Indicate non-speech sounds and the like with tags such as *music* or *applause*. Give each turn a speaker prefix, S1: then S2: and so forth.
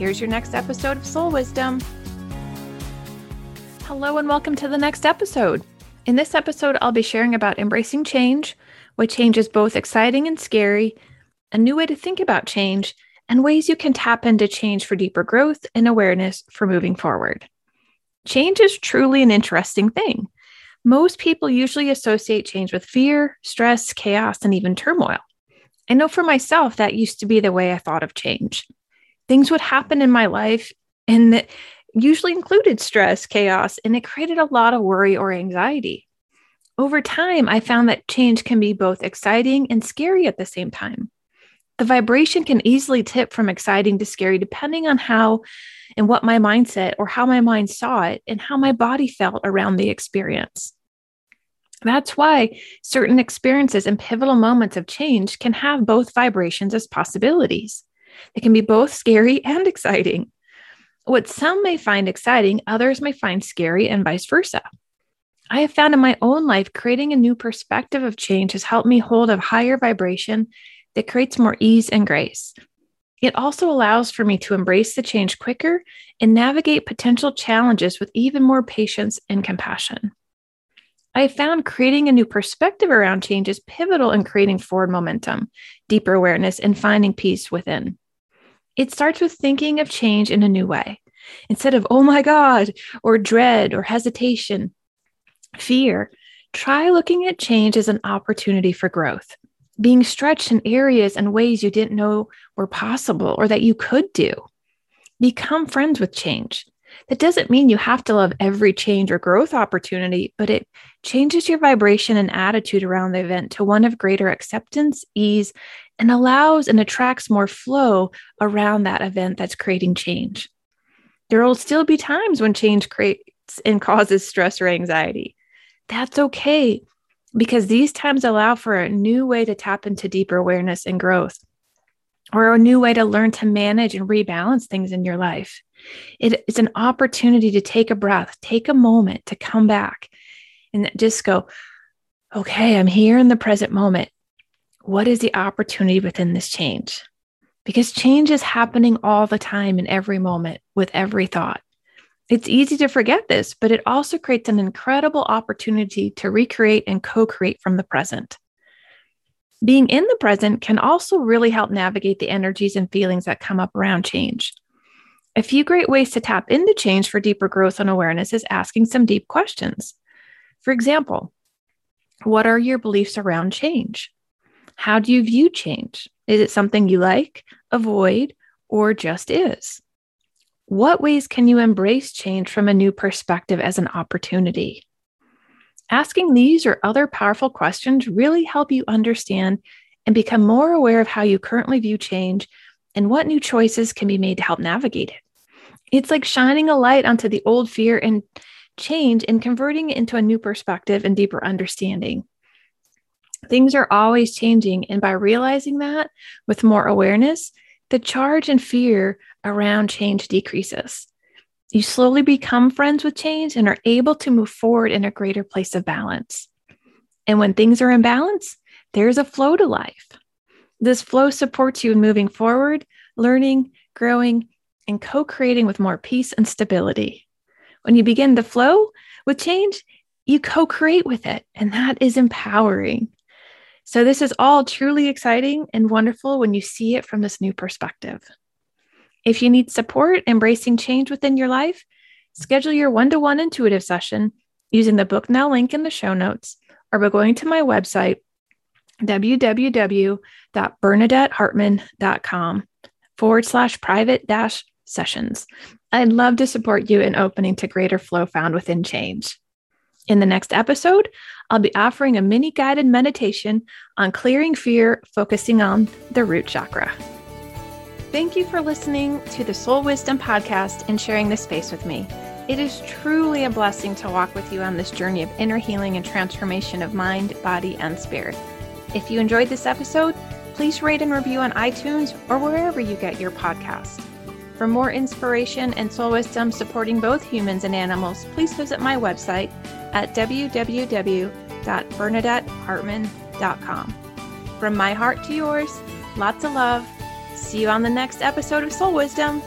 S1: Here's your next episode of Soul Wisdom. Hello, and welcome to the next episode. In this episode, I'll be sharing about embracing change, what change is both exciting and scary, a new way to think about change, and ways you can tap into change for deeper growth and awareness for moving forward. Change is truly an interesting thing. Most people usually associate change with fear, stress, chaos, and even turmoil. I know for myself that used to be the way I thought of change things would happen in my life and that usually included stress, chaos, and it created a lot of worry or anxiety. Over time, I found that change can be both exciting and scary at the same time. The vibration can easily tip from exciting to scary depending on how and what my mindset or how my mind saw it and how my body felt around the experience. That's why certain experiences and pivotal moments of change can have both vibrations as possibilities. It can be both scary and exciting. What some may find exciting, others may find scary, and vice versa. I have found in my own life creating a new perspective of change has helped me hold a higher vibration that creates more ease and grace. It also allows for me to embrace the change quicker and navigate potential challenges with even more patience and compassion. I have found creating a new perspective around change is pivotal in creating forward momentum, deeper awareness, and finding peace within. It starts with thinking of change in a new way. Instead of, oh my God, or dread or hesitation, fear, try looking at change as an opportunity for growth, being stretched in areas and ways you didn't know were possible or that you could do. Become friends with change. That doesn't mean you have to love every change or growth opportunity, but it changes your vibration and attitude around the event to one of greater acceptance, ease, and allows and attracts more flow around that event that's creating change. There will still be times when change creates and *laughs* causes stress or anxiety. That's okay because these times allow for a new way to tap into deeper awareness and growth, or a new way to learn to manage and rebalance things in your life. It is an opportunity to take a breath, take a moment to come back and just go, okay, I'm here in the present moment what is the opportunity within this change? Because change is happening all the time in every moment with every thought. It's easy to forget this, but it also creates an incredible opportunity to recreate and co create from the present. Being in the present can also really help navigate the energies and feelings that come up around change. A few great ways to tap into change for deeper growth and awareness is asking some deep questions. For example, what are your beliefs around change? How do you view change? Is it something you like, avoid, or just is? What ways can you embrace change from a new perspective as an opportunity? Asking these or other powerful questions really help you understand and become more aware of how you currently view change and what new choices can be made to help navigate it. It's like shining a light onto the old fear and change and converting it into a new perspective and deeper understanding. Things are always changing. And by realizing that with more awareness, the charge and fear around change decreases. You slowly become friends with change and are able to move forward in a greater place of balance. And when things are in balance, there's a flow to life. This flow supports you in moving forward, learning, growing, and co creating with more peace and stability. When you begin the flow with change, you co create with it, and that is empowering. So, this is all truly exciting and wonderful when you see it from this new perspective. If you need support embracing change within your life, schedule your one to one intuitive session using the Book Now link in the show notes or by going to my website, www.bernadettehartman.com forward slash private dash sessions. I'd love to support you in opening to greater flow found within change. In the next episode, I'll be offering a mini guided meditation on clearing fear, focusing on the root chakra. Thank you for listening to the Soul Wisdom Podcast and sharing this space with me. It is truly a blessing to walk with you on this journey of inner healing and transformation of mind, body, and spirit. If you enjoyed this episode, please rate and review on iTunes or wherever you get your podcast. For more inspiration and soul wisdom supporting both humans and animals, please visit my website at www.bernadettehartman.com. From my heart to yours, lots of love. See you on the next episode of Soul Wisdom.